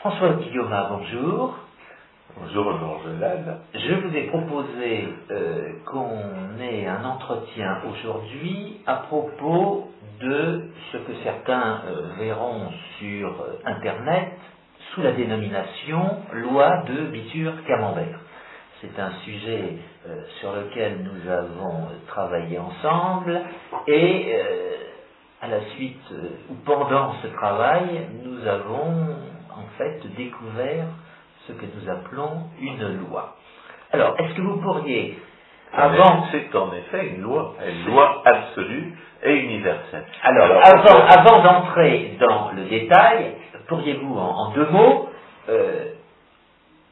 François Guillaume, bonjour. Bonjour Georges Je vous ai proposé euh, qu'on ait un entretien aujourd'hui à propos de ce que certains euh, verront sur euh, Internet sous la dénomination loi de Bitur-Camembert. C'est un sujet sur lequel nous avons travaillé ensemble et à la suite ou pendant ce travail, nous avons fait découvert ce que nous appelons une loi. Alors, est-ce que vous pourriez, avant... C'est en effet une loi, une loi absolue et universelle. Alors, avant, avant d'entrer dans le détail, pourriez-vous en, deux mots euh,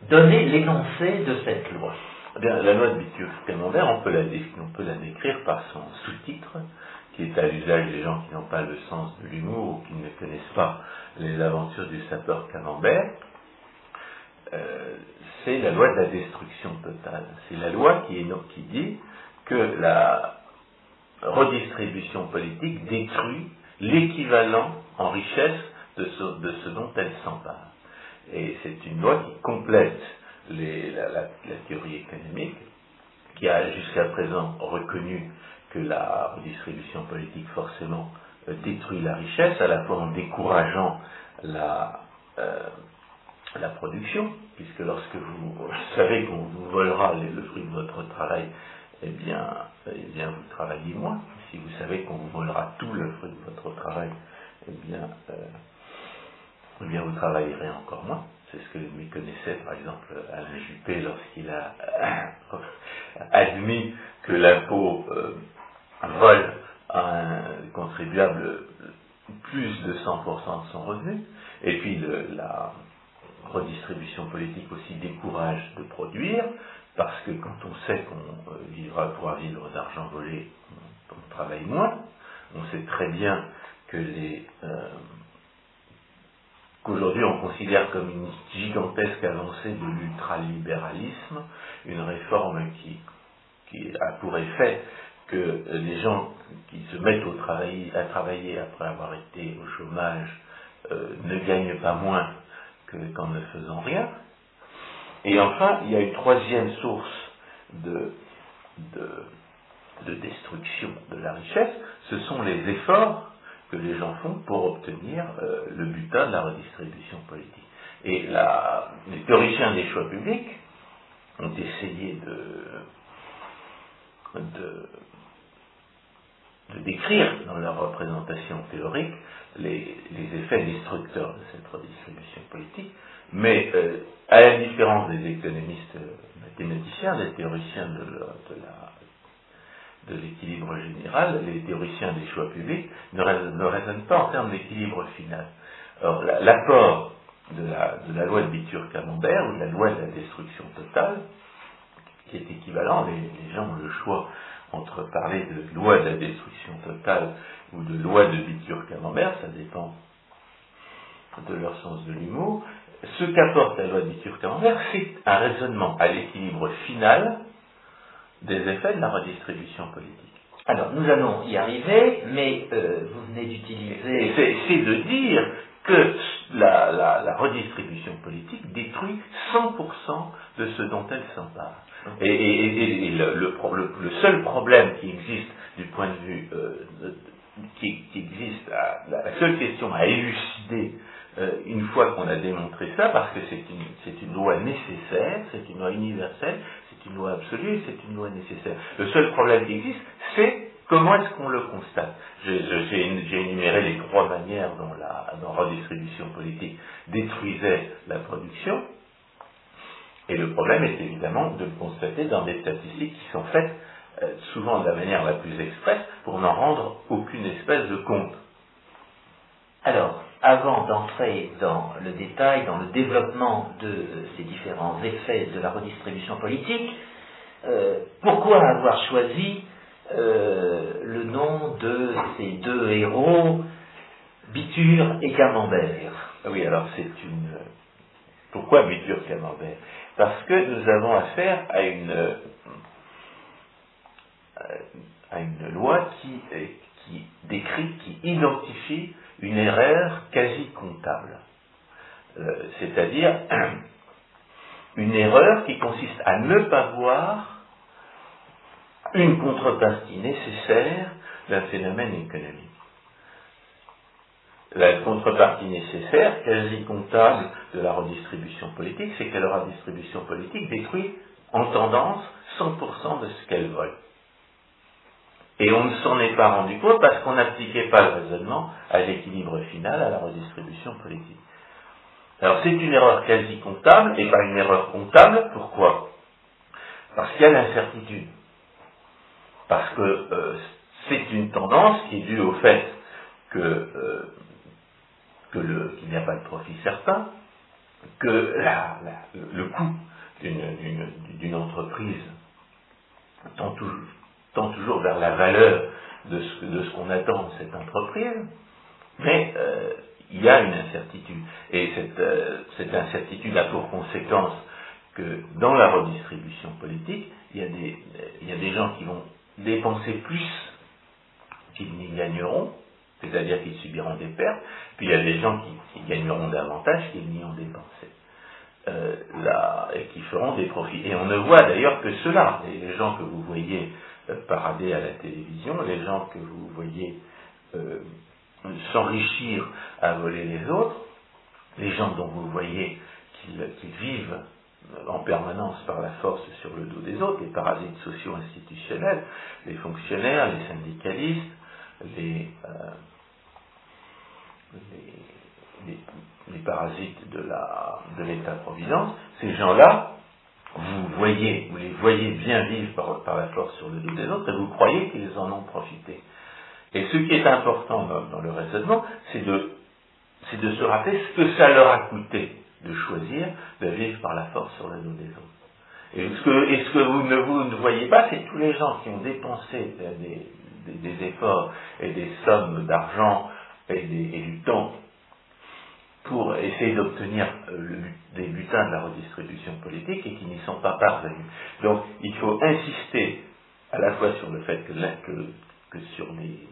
donner l'énoncé de cette loi? Eh bien, La loi de Bitur-Camembert, on, peut la, on peut la décrire par son sous-titre, qui est à l'usage des gens qui n'ont pas le sens de l'humour ou qui ne connaissent pas les aventures du sapeur Camembert. Euh, c'est la loi de la destruction totale. C'est la loi qui, dit que la redistribution politique détruit l'équivalent en richesse de ce, dont elle s'empare. Et c'est une loi qui complète la, théorie économique, qui a jusqu'à présent reconnu que la redistribution politique forcément euh, détruit la richesse, à la fois en décourageant la, euh, la production, puisque lorsque vous savez qu'on vous volera le fruit de votre travail, eh bien, eh bien vous travaillez moins. Si vous savez qu'on vous volera tout le fruit de votre travail, eh bien, euh, eh bien vous travaillerez encore moins. C'est ce que méconnaissait par exemple Alain Juppé lorsqu'il a admis que l'impôt euh, vole à un contribuable plus de 100% de son revenu. Et puis la, redistribution politique aussi décourage de produire, parce que quand on sait qu'on euh, vivra, pourra vivre d'argent volé, on, travaille moins. On sait très bien que les euh, qu'aujourd'hui on considère comme une gigantesque avancée de l'ultralibéralisme, une réforme qui, a pour effet que les gens qui se mettent au travail, à travailler après avoir été au chômage euh, ne gagnent pas moins qu'en ne faisant rien. Et enfin, il y a une troisième source de, de, destruction de la richesse, ce sont les efforts que les gens font pour obtenir euh, le butin de la redistribution politique. Et les théoriciens des choix publics ont essayé de, de, de décrire dans leur représentation théorique les, effets destructeurs de cette redistribution politique, mais euh, à la différence des économistes mathématiciens, des théoriciens de, de l'équilibre général, les théoriciens des choix publics ne raisonnent, pas en termes d'équilibre final. Or, l'apport de la, de la, loi de Bitur-Camembert ou de la loi de la destruction totale, qui est équivalent, les, les gens ont le choix entre parler de loi de la destruction totale ou de loi de Bitur-Camembert, ça dépend de leur sens de l'humour. Ce qu'apporte la loi de Bitur-Camembert, c'est un raisonnement à l'équilibre final des effets de la redistribution politique. Alors, nous allons y arriver, mais euh, vous venez d'utiliser... C'est de dire que la, la, redistribution politique détruit 100% de ce dont elle s'empare. Et, le, le, seul problème qui existe du point de vue euh, qui, existe, la seule question à élucider euh, une fois qu'on a démontré ça, parce que c'est une, une loi nécessaire, c'est une loi universelle, une loi absolue, c'est une loi nécessaire. Le seul problème qui existe, c'est comment est-ce qu'on le constate. J'ai énuméré les trois manières dont la, redistribution politique détruisait la production, et le problème est évidemment de le constater dans des statistiques qui sont faites euh, souvent de la manière la plus expresse pour n'en rendre aucune espèce de compte. Alors, avant d'entrer dans le détail, dans le développement de ces différents effets de la redistribution politique, euh, pourquoi avoir choisi euh, le nom de ces deux héros, Bitur et Camembert? Oui, alors c'est une. Pourquoi Bitur Camembert? Parce que nous avons affaire à une à une loi qui, qui décrit, qui identifie une erreur quasi comptable. c'est-à-dire une erreur qui consiste à ne pas voir une contrepartie nécessaire d'un phénomène économique. La contrepartie nécessaire, quasi comptable de la redistribution politique, c'est que la redistribution politique détruit en tendance 100% de ce qu'elle vole. Et on ne s'en est pas rendu compte parce qu'on n'appliquait pas le raisonnement à l'équilibre final, à la redistribution politique. Alors c'est une erreur quasi comptable et pas une erreur comptable. Pourquoi? Parce qu'il y a l'incertitude. Parce que euh, c'est une tendance qui est due au fait que euh, qu'il n'y a pas de profit certain, que le coût d'une entreprise tend toujours, vers la valeur de ce, qu'on attend de cette entreprise, mais euh, il y a une incertitude. Et cette, euh, cette, incertitude a pour conséquence que dans la redistribution politique, il y a des, gens qui vont dépenser plus qu'ils n'y gagneront, c'est-à-dire qu'ils subiront des pertes, puis il y a des gens qui, gagneront davantage qu'ils n'y ont dépensé. Euh, et qui feront des profits. Et on ne voit d'ailleurs que cela. Les, gens que vous voyez parader à la télévision, les gens que vous voyez euh, s'enrichir à voler les autres, les gens dont vous voyez qu'ils vivent en permanence par la force sur le dos des autres, les parasites socio-institutionnels, les fonctionnaires, les syndicalistes, les, les, parasites de l'État-providence, ces gens-là, vous voyez, vous les voyez bien vivre par, la force sur le dos des autres et vous croyez qu'ils en ont profité. Et ce qui est important dans, le raisonnement, c'est de, de se rappeler ce que ça leur a coûté de choisir de vivre par la force sur le dos des autres. Et ce que, et ce que vous, ne, vous ne voyez pas, c'est tous les gens qui ont dépensé des, des efforts et des sommes d'argent et, du temps pour essayer d'obtenir euh, des butins de la redistribution politique et qui n'y sont pas parvenus. Donc il faut insister à la fois sur le fait que, que, sur les,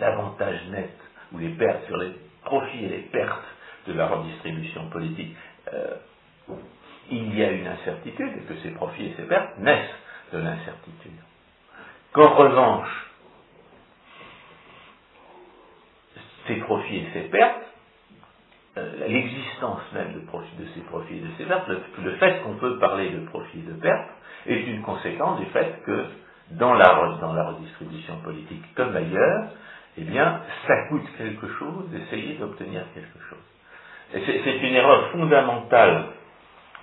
avantages nets ou les pertes, sur les profits et les pertes de la redistribution politique, euh, il y a une incertitude et que ces profits et ces pertes naissent de l'incertitude. Qu'en revanche, ces profits et ces pertes, l'existence même de, ces profits et de ces pertes, le, fait qu'on peut parler de profits et de pertes, est une conséquence du fait que dans la, dans la redistribution politique comme ailleurs, eh bien, ça coûte quelque chose d'essayer d'obtenir quelque chose. C'est une erreur fondamentale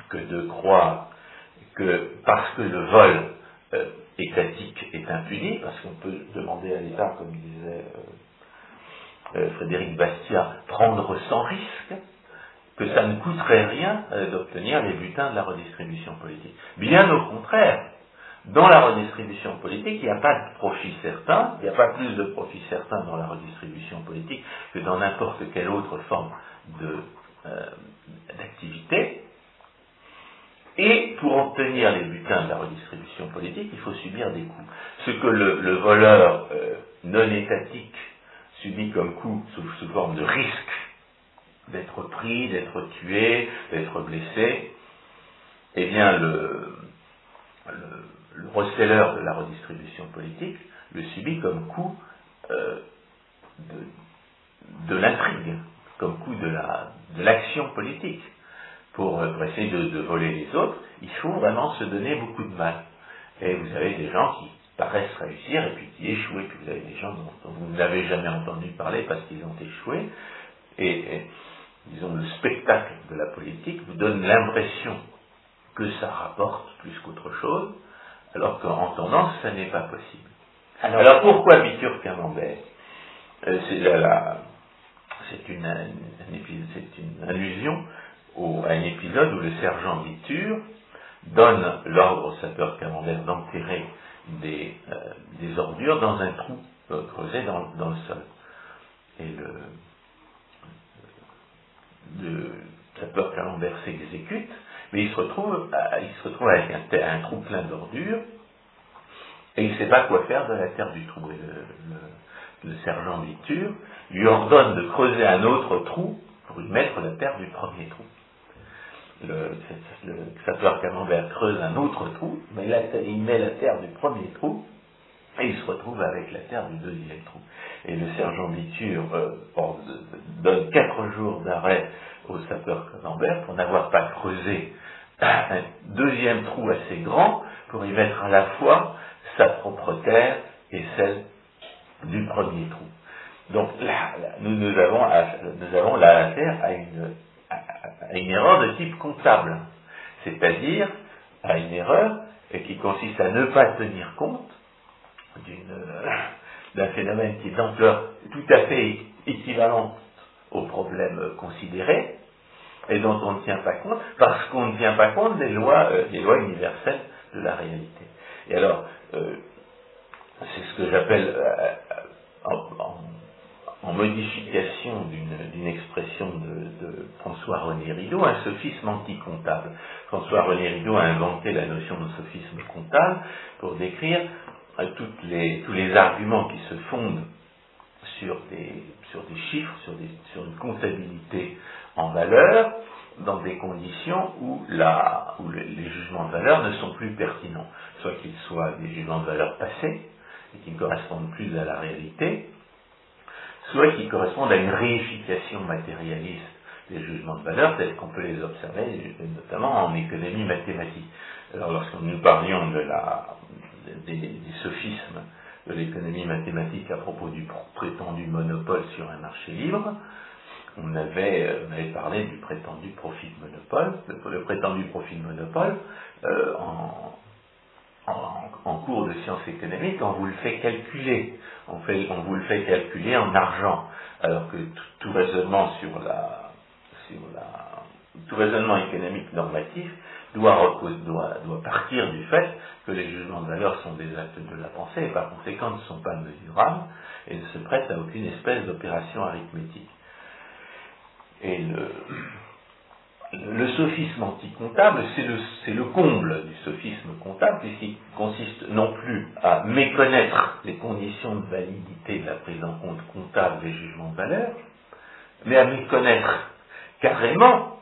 que de croire que parce que le vol euh, étatique est impuni, parce qu'on peut demander à l'État, comme disait euh, euh, Frédéric Bastiat, prendre sans risque, que ça ne coûterait rien euh, d'obtenir les butins de la redistribution politique. Bien au contraire, dans la redistribution politique, il n'y a pas de profit certain, il n'y a pas plus de profit certain dans la redistribution politique que dans n'importe quelle autre forme euh, d'activité. Et pour obtenir les butins de la redistribution politique, il faut subir des coûts. Ce que le, voleur non étatique subit comme coup sous, forme de risque d'être pris, d'être tué, d'être blessé, eh bien le, le, receleur de la redistribution politique le subit comme coup euh, de, l'intrigue, comme coup de l'action politique. Pour, pour essayer de, de, voler les autres, il faut vraiment se donner beaucoup de mal. Et vous avez des gens qui paraissent réussir et puis qui échouent. Et puis vous avez des gens dont, vous n'avez jamais entendu parler parce qu'ils ont échoué. Et, disons, le spectacle de la politique vous donne l'impression que ça rapporte plus qu'autre chose, alors qu'en tendance, ça n'est pas possible. Alors, pourquoi Bitur Camembert euh, C'est une, une, allusion à un épisode où le sergent Bitur donne l'ordre au sapeur Camembert d'enterrer des, euh, des, ordures dans un trou euh, creusé dans, le sol. Et le, le sapeur s'exécute, mais il se retrouve, il se retrouve avec un, trou plein d'ordures, et il ne sait pas quoi faire de la terre du trou. Et le, le, sergent Victure lui ordonne de creuser un autre trou pour y mettre la terre du premier trou. Le, le sapeur camembert creuse un autre trou, mais il met la terre du premier trou, et il se retrouve avec la terre du deuxième trou. Et le sergent Biture euh, donne quatre jours d'arrêt au sapeur camembert pour n'avoir pas creusé un deuxième trou assez grand pour y mettre à la fois sa propre terre et celle du premier trou. Donc là, nous, nous, avons, nous avons là affaire à une, à une erreur de type comptable, c'est-à-dire à une erreur qui consiste à ne pas tenir compte d'un phénomène qui est d'ampleur tout à fait équivalente au problème considéré, et dont on ne tient pas compte, parce qu'on ne tient pas compte des lois, euh, des lois universelles de la réalité. Et alors, euh, c'est ce que j'appelle, euh, en, modification d'une expression de, François René Rideau, un sophisme anti-comptable. François René Rideau a inventé la notion de sophisme comptable pour décrire les, tous les arguments qui se fondent sur des, chiffres, sur, une comptabilité en valeur, dans des conditions où, où les jugements de valeur ne sont plus pertinents, soit qu'ils soient des jugements de valeur passés, et qui ne correspondent plus à la réalité, soit qu'ils correspondent à une réification matérialiste des jugements de valeur tels qu'on peut les observer, notamment en économie mathématique. Alors lorsque nous parlions de la, des, sophismes de l'économie mathématique à propos du prétendu monopole sur un marché libre, on avait, on avait parlé du prétendu profit monopole. Le, prétendu profit monopole, euh, en, en, cours de sciences économiques, on vous le fait calculer. On, fait, on vous le fait calculer en argent. Alors que tout, raisonnement sur la, sur la, tout raisonnement économique normatif doit, doit, doit partir du fait que les jugements de valeur sont des actes de la pensée et par conséquent ne sont pas mesurables et ne se prêtent à aucune espèce d'opération arithmétique. Et le, le sophisme anti-comptable, c'est le, le, comble du sophisme comptable, puisqu'il consiste non plus à méconnaître les conditions de validité de la prise en compte comptable des jugements de valeur, mais à méconnaître carrément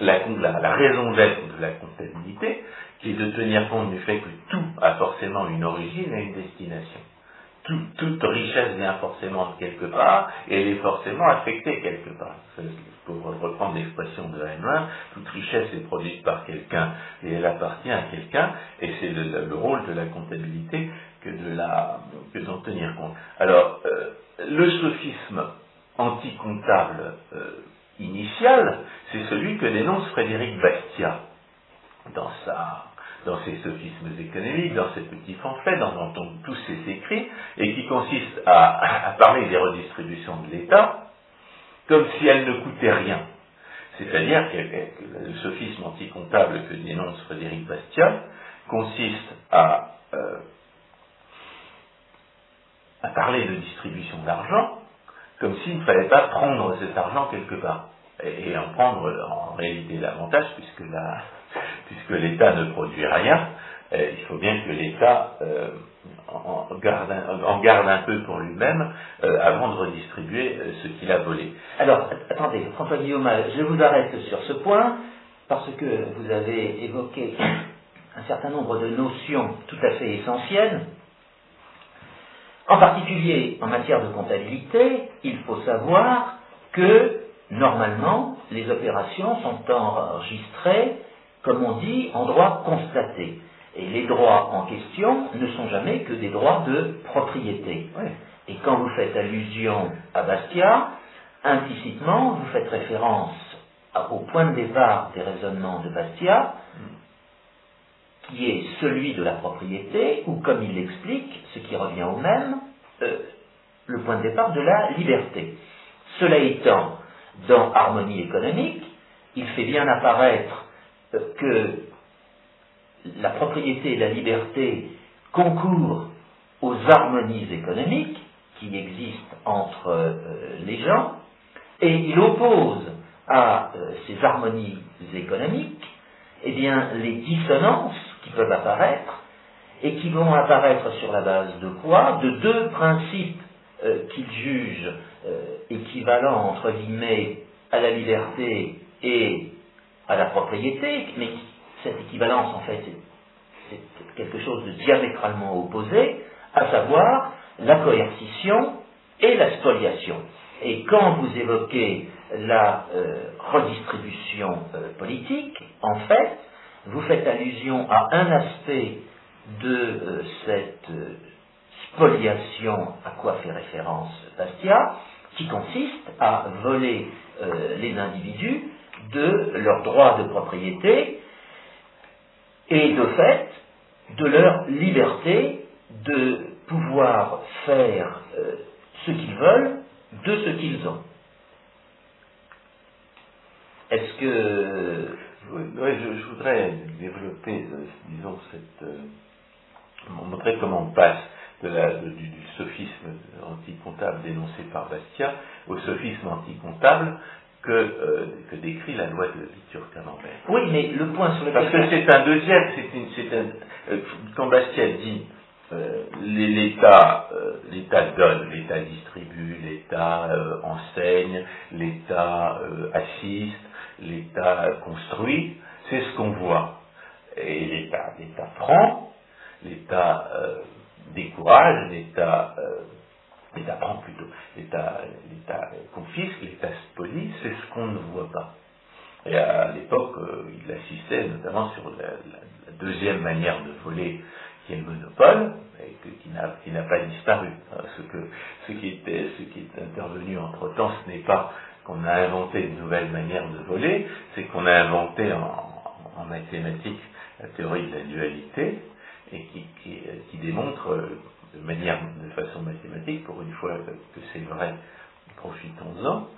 la raison d'être de la comptabilité, qui est de tenir compte du fait que tout a forcément une origine et une destination. Toute richesse vient forcément de quelque part et elle est forcément affectée quelque part. Pour reprendre l'expression de Heinlein, toute richesse est produite par quelqu'un et elle appartient à quelqu'un et c'est le, rôle de la comptabilité que de la que d'en tenir compte. Alors, euh, le sophisme anti-comptable euh, initial, c'est celui que dénonce Frédéric Bastiat dans, sa, dans ses sophismes économiques, dans ses petits pamphlets, dans, dans, tous ses écrits, et qui consiste à, parler des redistributions de l'État comme si elles ne coûtaient rien. C'est-à-dire que le sophisme anti-comptable que dénonce Frédéric Bastiat consiste à, euh, à parler de distribution d'argent comme s'il ne fallait pas prendre cet argent quelque part. Et, en prendre en réalité l'avantage, puisque, puisque l'État ne produit rien, euh, il faut bien que l'État euh, en, garde un, peu pour lui-même euh, avant de redistribuer ce qu'il a volé. Alors, attendez, François Guillaume, je vous arrête sur ce point, parce que vous avez évoqué un certain nombre de notions tout à fait essentielles en particulier, en matière de comptabilité, il faut savoir que, normalement, les opérations sont enregistrées, comme on dit, en droit constaté. Et les droits en question ne sont jamais que des droits de propriété. Et quand vous faites allusion à Bastia, implicitement, vous faites référence au point de départ des raisonnements de Bastia, qui est celui de la propriété, ou comme il l'explique, ce qui revient au même, euh, le point de départ de la liberté. Cela étant, dans Harmonie économique, il fait bien apparaître que la propriété et la liberté concourent aux harmonies économiques qui existent entre euh, les gens, et il oppose à ces harmonies économiques eh bien, les dissonances qui peuvent apparaître et qui vont apparaître sur la base de quoi? De deux principes euh, qu'il juge euh, équivalents, entre guillemets, à la liberté et à la propriété, mais cette équivalence, en fait, c'est quelque chose de diamétralement opposé, à savoir la coercition et la spoliation. Et quand vous évoquez la euh, redistribution euh, politique, en fait, vous faites allusion à un aspect de euh, cette spoliation à quoi fait référence Bastia, qui consiste à voler les individus de leurs droits de propriété et de fait de leur liberté de pouvoir faire ce qu'ils veulent de ce qu'ils ont. Est-ce que... Oui, je, voudrais développer, euh, disons, cette... Euh, montrer comment on passe de la, du, sophisme anticomptable dénoncé par Bastia au sophisme anticomptable que, euh, que décrit la loi de Liture Camembert. Oui, mais le point sur lequel... Parce que c'est un deuxième, c'est un, quand Bastia dit euh, l'État euh, l'État donne, l'État distribue, l'État euh, enseigne, l'État assiste, l'État construit, c'est ce qu'on voit. Et l'État, l'État prend, l'État décourage, l'État l'État prend plutôt, l'État, l'État confisque, l'État spolie, c'est ce qu'on ne voit pas. Et à l'époque, il assistait notamment sur la, deuxième manière de voler qui est le monopole, et qui n'a pas disparu. Ce, que, ce, qui était, ce qui est intervenu entre-temps, ce n'est pas qu'on a inventé une nouvelle manière de voler, c'est qu'on a inventé en, mathématiques la théorie de la dualité, et qui, qui, démontre de manière, de façon mathématique, pour une fois que c'est vrai, profitons-en,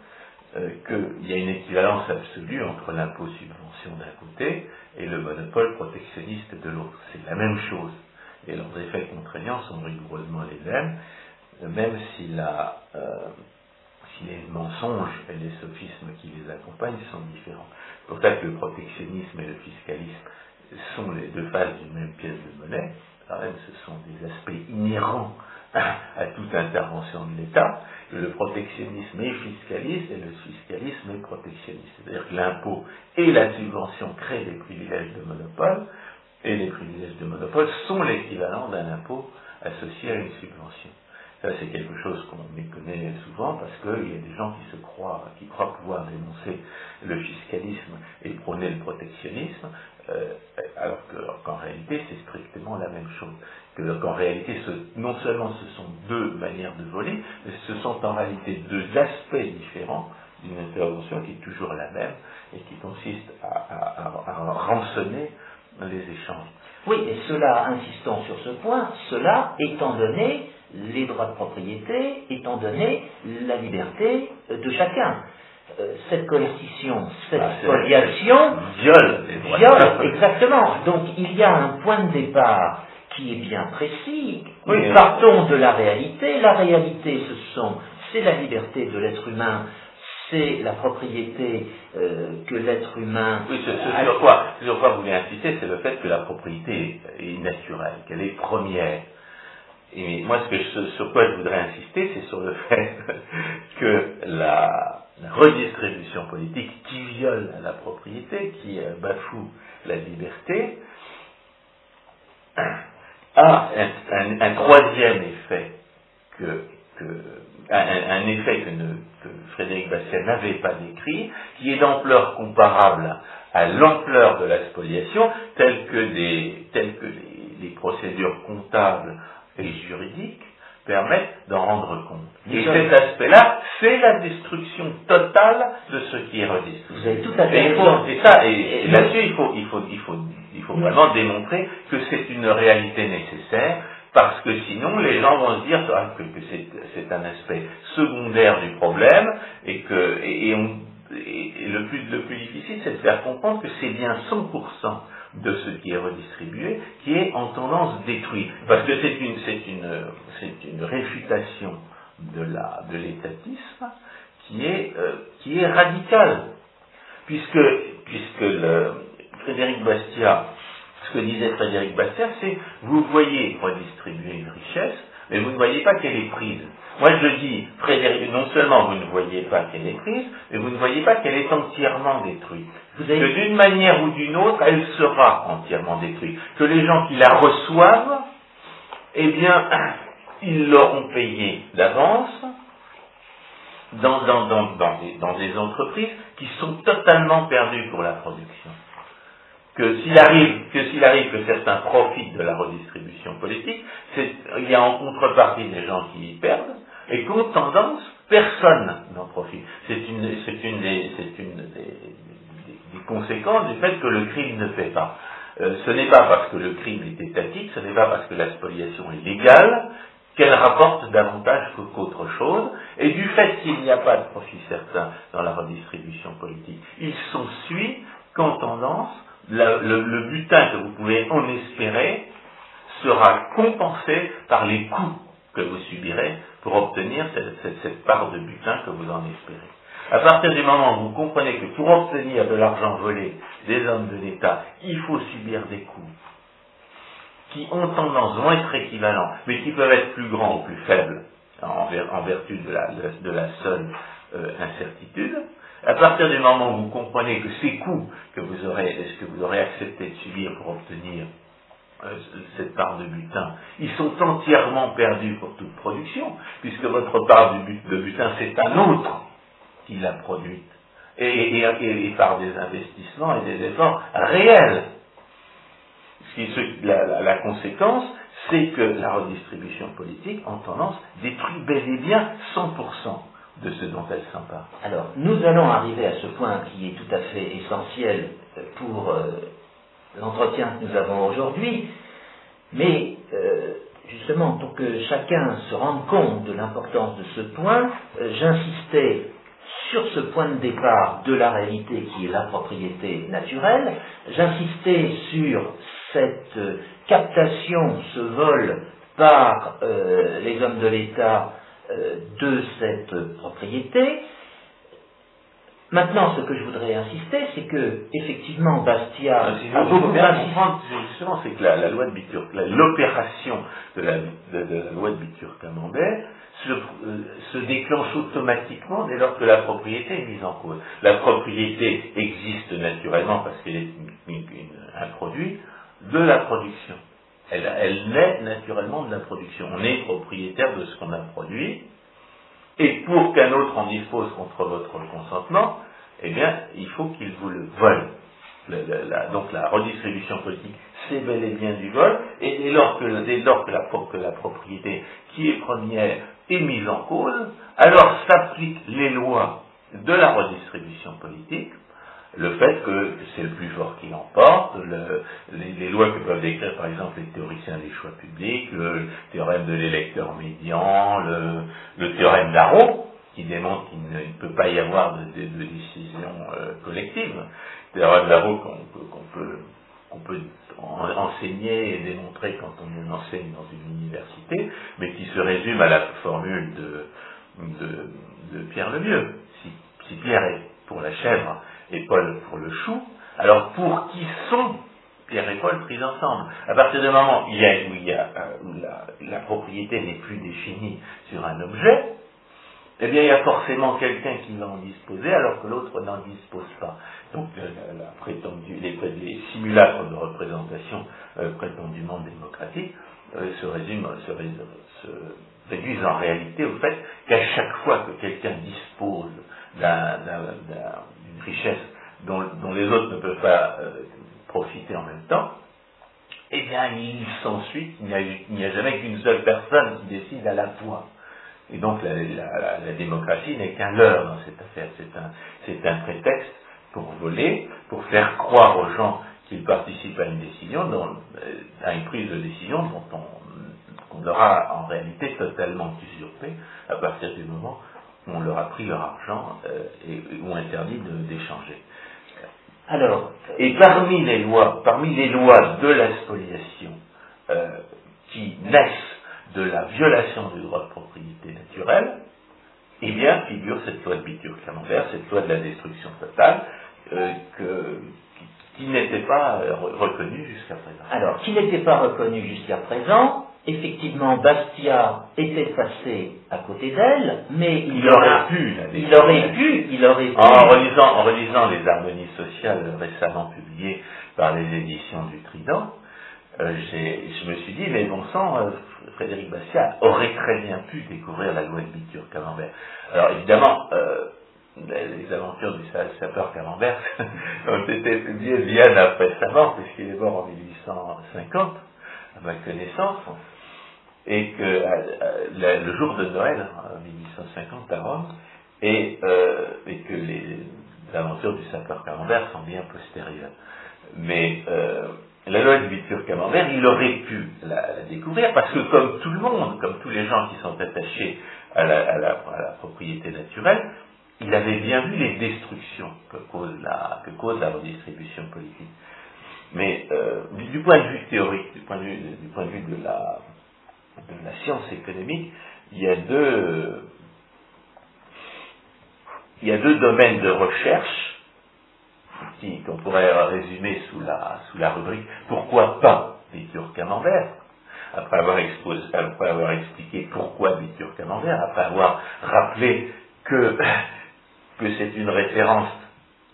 euh, qu'il y a une équivalence absolue entre l'impôt-subvention d'un côté et le monopole protectionniste de l'autre. C'est la même chose et leurs effets contraignants sont rigoureusement les mêmes, même si, euh, si les mensonges et les sophismes qui les accompagnent sont différents. Pour ça que le protectionnisme et le fiscalisme sont les deux faces d'une même pièce de monnaie, même ce sont des aspects inhérents à toute intervention de l'État, le protectionnisme est fiscaliste et le fiscalisme est protectionniste. C'est-à-dire que l'impôt et la subvention créent des privilèges de monopole, et les privilèges de monopole sont l'équivalent d'un impôt associé à une subvention. Ça, c'est quelque chose qu'on méconnaît souvent parce qu'il y a des gens qui se croient, qui croient pouvoir dénoncer le fiscalisme et prôner le protectionnisme, euh, alors qu'en réalité, c'est strictement la même chose. Qu'en réalité, non seulement ce sont deux manières de voler, mais ce sont en réalité deux aspects différents d'une intervention qui est toujours la même et qui consiste à, à rançonner les échanges. Oui, et cela, insistons sur ce point, cela étant donné les droits de propriété, étant donné la liberté de chacun. Euh, cette coercition, cette ah, spoliation viole. Viole, exactement. Donc il y a un point de départ qui est bien précis. Nous partons de la réalité. La réalité, ce sont, c'est la liberté de l'être humain c'est la propriété euh, que l'être humain. Oui, ce, sur, quoi, sur quoi vous voulez insister, c'est le fait que la propriété est naturelle, qu'elle est première. Et moi, ce, que sur quoi je voudrais insister, c'est sur le fait que la, redistribution politique qui viole la propriété, qui euh, bafoue la liberté, a un, troisième effet que, un, effet que, Frédéric Bastien n'avait pas décrit, qui est d'ampleur comparable à l'ampleur de la spoliation, telle que, des, telles que les, procédures comptables et juridiques permettent d'en rendre compte. Et cet aspect-là, c'est la destruction totale de ce qui est redistribué. Vous avez tout à fait Et, ça, et, là-dessus, il faut, il, faut, il, faut, il faut vraiment démontrer que c'est une réalité nécessaire parce que sinon les gens vont se dire ah, que, c'est un aspect secondaire du problème et que et, le, plus, le plus difficile c'est de faire comprendre que c'est bien 100% de ce qui est redistribué qui est en tendance détruit. Parce que c'est une, une, une réfutation de l'étatisme qui, est, euh, qui est radicale. Puisque, puisque le, Frédéric Bastiat ce que disait Frédéric Basser, c'est vous voyez redistribuer une richesse, mais vous ne voyez pas qu'elle est prise. Moi je dis, Frédéric, non seulement vous ne voyez pas qu'elle est prise, mais vous ne voyez pas qu'elle est entièrement détruite. Que d'une manière ou d'une autre, elle sera entièrement détruite. Que les gens qui la reçoivent, eh bien, ils l'auront payée d'avance dans, dans, dans, dans, des, entreprises qui sont totalement perdues pour la production. Que s'il arrive, que s'il arrive que certains profitent de la redistribution politique, il y a en contrepartie des gens qui y perdent, et qu'aux tendance, personne n'en profite. C'est une, c'est une, des, c'est une des, conséquences du fait que le crime ne fait pas. Euh, ce n'est pas parce que le crime est étatique, ce n'est pas parce que la spoliation est légale qu'elle rapporte davantage qu'autre chose, et du fait qu'il n'y a pas de profit certain dans la redistribution politique, il s'ensuit qu'en tendance, le, butin que vous pouvez en espérer sera compensé par les coûts que vous subirez pour obtenir cette, part de butin que vous en espérez. À partir du moment où vous comprenez que pour obtenir de l'argent volé des hommes de l'État, il faut subir des coûts qui ont tendance, vont être équivalents, mais qui peuvent être plus grands ou plus faibles en, vertu de la, seule euh, incertitude, à partir du moment où vous comprenez que ces coûts que vous aurez, ce que vous aurez accepté de subir pour obtenir euh, cette part de butin, ils sont entièrement perdus pour toute production, puisque votre part de butin, c'est un autre qui l'a produite, et, par des investissements et des efforts réels. La, la conséquence, c'est que la redistribution politique, en tendance, détruit bel et bien 100% de ce dont elle s'empare. Alors, nous allons arriver à ce point qui est tout à fait essentiel pour euh, l'entretien que nous avons aujourd'hui, mais euh, justement pour que chacun se rende compte de l'importance de ce point, euh, j'insistais sur ce point de départ de la réalité qui est la propriété naturelle, j'insistais sur cette captation, ce vol par les hommes de l'État de cette propriété, Maintenant, ce que je voudrais insister, c'est que, effectivement, Bastia ah, a beaucoup comprendre, justement, c'est que la, loi de Bitur, l'opération de la, loi de se, euh, se, déclenche automatiquement dès lors que la propriété est mise en cause. La propriété existe naturellement parce qu'elle est un produit de la production. Elle, naît naturellement de la production. On est propriétaire de ce qu'on a produit, et pour qu'un autre en dispose contre votre consentement, eh bien, il faut qu'il vous le vole. donc la redistribution politique, c'est bel et bien du vol, et dès lors, que, la, propriété qui est première est mise en cause, alors s'appliquent les lois de la redistribution politique, le fait que c'est le plus fort qui l'emporte, les, lois que peuvent décrire par exemple les théoriciens des choix publics, le théorème de l'électeur médian, le, théorème d'Arrow, qui démontre qu'il ne, peut pas y avoir de, décision euh, collective, le théorème d'Arrow qu'on peut, enseigner et démontrer quand on enseigne dans une université, mais qui se résume à la formule de, Pierre Lemieux. Si, si Pierre est pour la chèvre, et Paul pour le chou, alors pour qui sont Pierre et Paul pris ensemble? À partir du moment où, il y a, où, euh, la, propriété n'est plus définie sur un objet, eh bien il y a forcément quelqu'un qui va en disposer alors que l'autre n'en dispose pas. Donc euh, la, les, simulacres de représentation euh, prétendument démocratique se, résument, se, se réduisent en réalité au fait qu'à chaque fois que quelqu'un dispose d'une richesse dont, les autres ne peuvent pas euh, profiter en même temps, eh bien, il s'ensuit qu'il n'y a, jamais qu'une seule personne qui décide à la fois. Et donc, la, démocratie n'est qu'un leurre dans cette affaire. C'est un, prétexte pour voler, pour faire croire aux gens qu'ils participent à une décision, euh, à une prise de décision dont on, on aura en réalité totalement usurpé à partir du moment on leur a pris leur argent euh, et, ou interdit d'échanger. Alors, et parmi les lois, parmi les lois de la spoliation euh, qui naissent de la violation du droit de propriété naturelle, eh bien, figure cette loi de Bitur-Camembert, cette loi de la destruction totale, euh, qui, n'était pas reconnue jusqu'à présent. Alors, qui n'était pas reconnue jusqu'à présent, effectivement, Bastia était passé à côté d'elle, mais il, aurait pu Il aurait pu, il aurait pu. En relisant, en relisant les harmonies sociales récemment publiées par les éditions du Trident, euh, je me suis dit, mais bon sang, euh, Frédéric Bastia aurait très bien pu découvrir la loi de Bitur Camembert. Alors évidemment, euh, les aventures du sapeur Camembert ont été publiées bien après sa mort, puisqu'il est mort en 1850, à ma connaissance, et que le jour de Noël, en 1850 à Rome, et, et que les aventures du sapeur Camembert sont bien postérieures. Mais la loi de Bitur Camembert, il aurait pu la, découvrir parce que comme tout le monde, comme tous les gens qui sont attachés à la, propriété naturelle, il avait bien vu les destructions que cause la, redistribution politique. Mais euh, du, point de vue théorique, du point de vue, du de, la, la science économique, il y a deux, il y a deux domaines de recherche qu'on pourrait résumer sous la, sous la rubrique Pourquoi pas? Bitur Camembert? Après avoir, exposé, après avoir expliqué pourquoi Bitur Camembert, après avoir rappelé que, que c'est une référence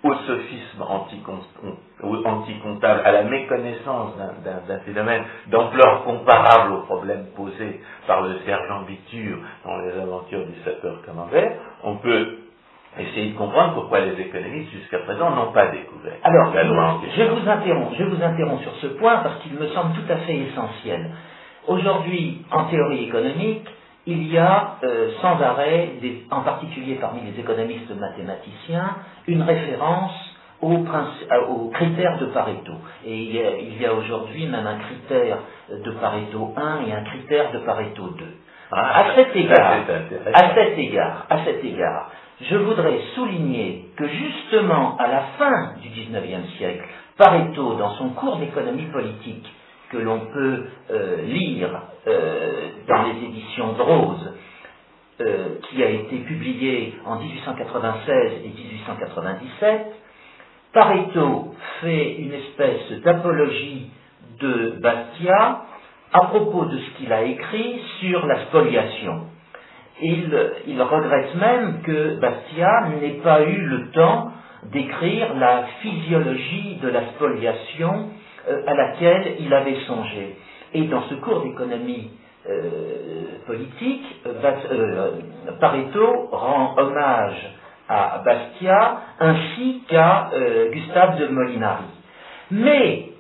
au sophisme anticomptable, à la méconnaissance d'un phénomène d'ampleur comparable aux problèmes posés par le sergent Bitur dans les aventures du sapeur Camembert, on peut Essayez de comprendre pourquoi les économistes jusqu'à présent n'ont pas découvert Alors, la loi Je vous interromps, je vous interromps sur ce point parce qu'il me semble tout à fait essentiel. Aujourd'hui, en théorie économique, il y a euh, sans arrêt, en particulier parmi les économistes mathématiciens, une référence aux, euh, critères de Pareto. Et il y a, aujourd'hui même un critère de Pareto 1 et un critère de Pareto 2. Ah, à cet égard, à cet égard, à cet égard, je voudrais souligner que justement à la fin du XIXe siècle, Pareto, dans son cours d'économie politique, que l'on peut euh, lire euh, dans les éditions Drose, euh, qui a été publié en 1896 et 1897, Pareto fait une espèce d'apologie de Bastia à propos de ce qu'il a écrit sur la spoliation. Il, regrette même que Bastia n'ait pas eu le temps d'écrire la physiologie de la spoliation à laquelle il avait songé. Et dans ce cours d'économie euh, politique, euh, Pareto rend hommage à Bastia ainsi qu'à Gustave de Molinari. Mais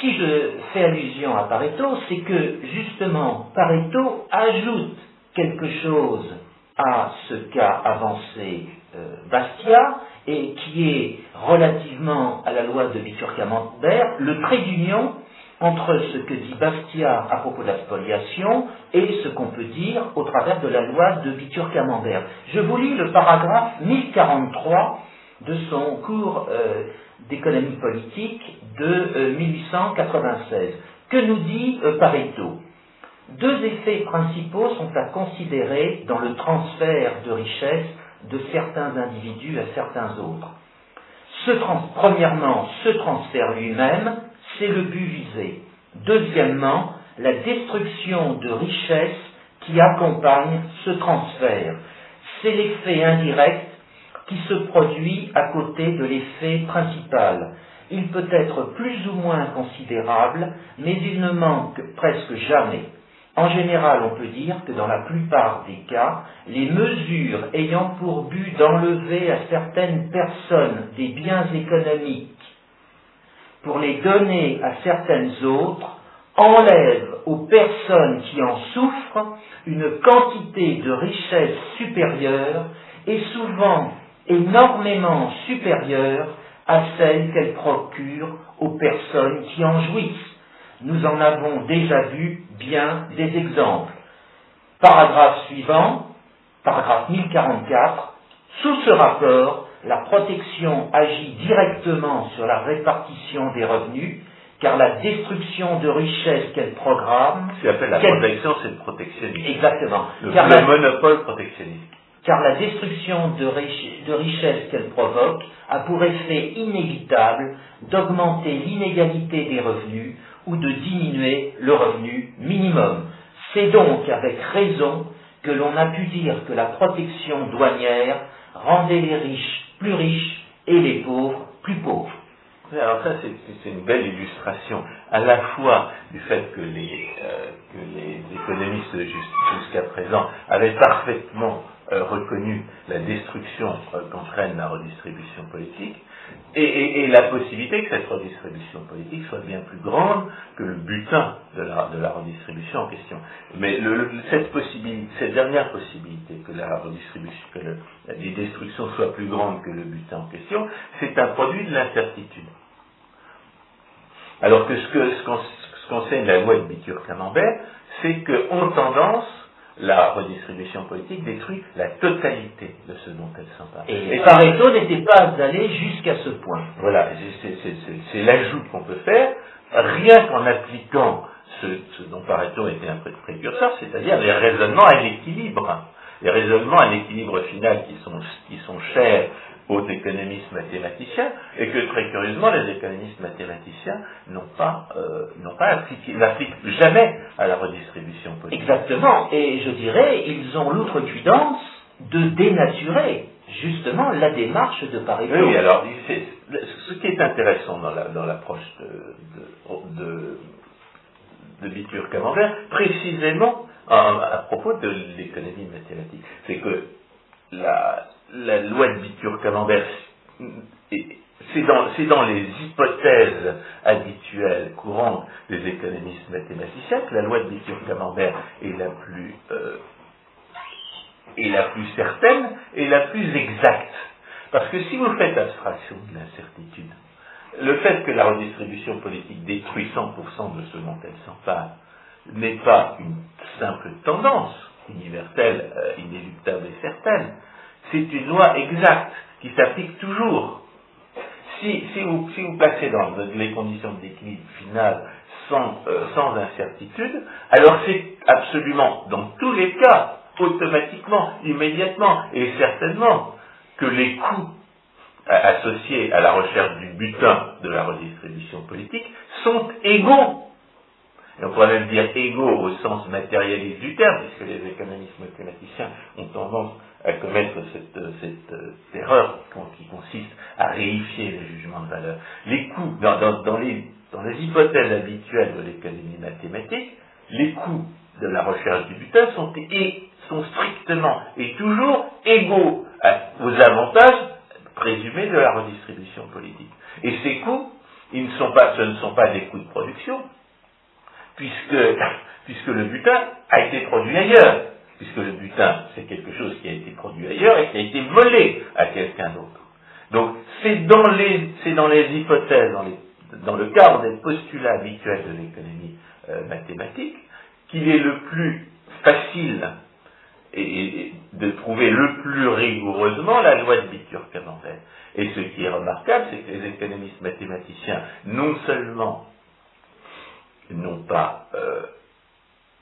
si je fais allusion à Pareto, c'est que justement Pareto ajoute quelque chose à ce qu'a avancé euh, Bastia et qui est relativement à la loi de Bitur-Camembert le trait d'union entre ce que dit Bastia à propos de la spoliation et ce qu'on peut dire au travers de la loi de Bitur-Camembert. Je vous lis le paragraphe 1043 de son cours euh, d'économie politique de 1896. Euh, que nous dit Pareto? Deux effets principaux sont à considérer dans le transfert de richesse de certains individus à certains autres. premièrement, ce transfert lui-même, c'est le but visé. Deuxièmement, la destruction de richesse qui accompagne ce transfert. C'est l'effet indirect qui se produit à côté de l'effet principal. Il peut être plus ou moins considérable, mais il ne manque presque jamais. En général, on peut dire que dans la plupart des cas, les mesures ayant pour but d'enlever à certaines personnes des biens économiques pour les donner à certaines autres enlèvent aux personnes qui en souffrent une quantité de richesse supérieure et souvent énormément supérieure à celle qu'elles procurent aux personnes qui en jouissent. Nous en avons déjà vu bien des exemples. Paragraphe suivant, paragraphe 1044, sous ce rapport, la protection agit directement sur la répartition des revenus, car la destruction de richesses qu'elle programme. Ce qu'on appelle la protection, c'est le protectionnisme. Exactement. Le, car la, monopole protectionniste. Car la destruction de, de richesses qu'elle provoque a pour effet inévitable d'augmenter l'inégalité des revenus ou de diminuer le revenu minimum. C'est donc avec raison que l'on a pu dire que la protection douanière rendait les riches plus riches et les pauvres plus pauvres. Alors ça, c'est une belle illustration à la fois du fait que les, euh, économistes jusqu'à présent avaient parfaitement euh, reconnu la destruction euh, qu'entraîne la redistribution politique, et, la possibilité que cette redistribution politique soit bien plus grande que le butin de la, redistribution en question. Mais cette, dernière possibilité que la redistribution, que la destruction soit plus grande que le butin en question, c'est un produit de l'incertitude. Alors que ce que ce qu'enseigne la loi de Bitur-Camembert, c'est qu'en tendance, la redistribution politique détruit la totalité de ce dont elle s'empare. Et, Pareto n'était pas allé jusqu'à ce point. Voilà, c'est l'ajout qu'on peut faire, rien qu'en appliquant ce, dont Pareto était un précurseur, c'est-à-dire les raisonnements à l'équilibre. Les raisonnements à l'équilibre final qui sont, qui sont chers aux économistes mathématiciens, et que très curieusement, les économistes mathématiciens n'ont pas, euh, n'ont pas appliqué, n'appliquent jamais à la redistribution politique. Exactement, et je dirais, ils ont l'outrecuidance de dénaturer justement la démarche de Pareto. Oui, alors, ce qui est intéressant dans, la, dans l'approche de, de, de, de Camembert, précisément à propos de l'économie mathématique, c'est que la, la loi de Bitur-Camembert, c'est dans, les hypothèses habituelles, courantes des économistes mathématiciens que la loi de Bitur-Camembert est la plus euh, est la plus certaine et la plus exacte. Parce que si vous faites abstraction de l'incertitude, le fait que la redistribution politique détruit 100% de ce dont elle s'empare n'est pas une simple tendance universelle, euh, inéluctable et certaine, c'est une loi exacte qui s'applique toujours. Si, vous, si, vous, dans les conditions d'équilibre final sans, euh, sans incertitude, alors c'est absolument, dans tous les cas, automatiquement, immédiatement et certainement, que les coûts associés à la recherche du butin de la redistribution politique sont égaux. Et on pourrait même dire égaux au sens matérialiste du terme, puisque les économistes mathématiciens ont tendance à commettre cette, cette euh, erreur qui consiste à réifier les jugements de valeur. Les coûts, dans, les, dans les hypothèses habituelles de l'économie mathématique, les coûts de la recherche du butin sont, et, sont strictement et toujours égaux aux avantages présumés de la redistribution politique. Et ces coûts, ils ne sont pas, ce ne sont pas des coûts de production, puisque, puisque le butin a été produit ailleurs puisque le butin, c'est quelque chose qui a été produit ailleurs et qui a été volé à quelqu'un d'autre. Donc, c'est dans les, c'est dans les hypothèses, dans, le cadre des postulats habituels de l'économie euh, mathématique, qu'il est le plus facile et, de trouver le plus rigoureusement la loi de Bitur-Camembert. Et ce qui est remarquable, c'est que les économistes mathématiciens, non seulement n'ont pas euh,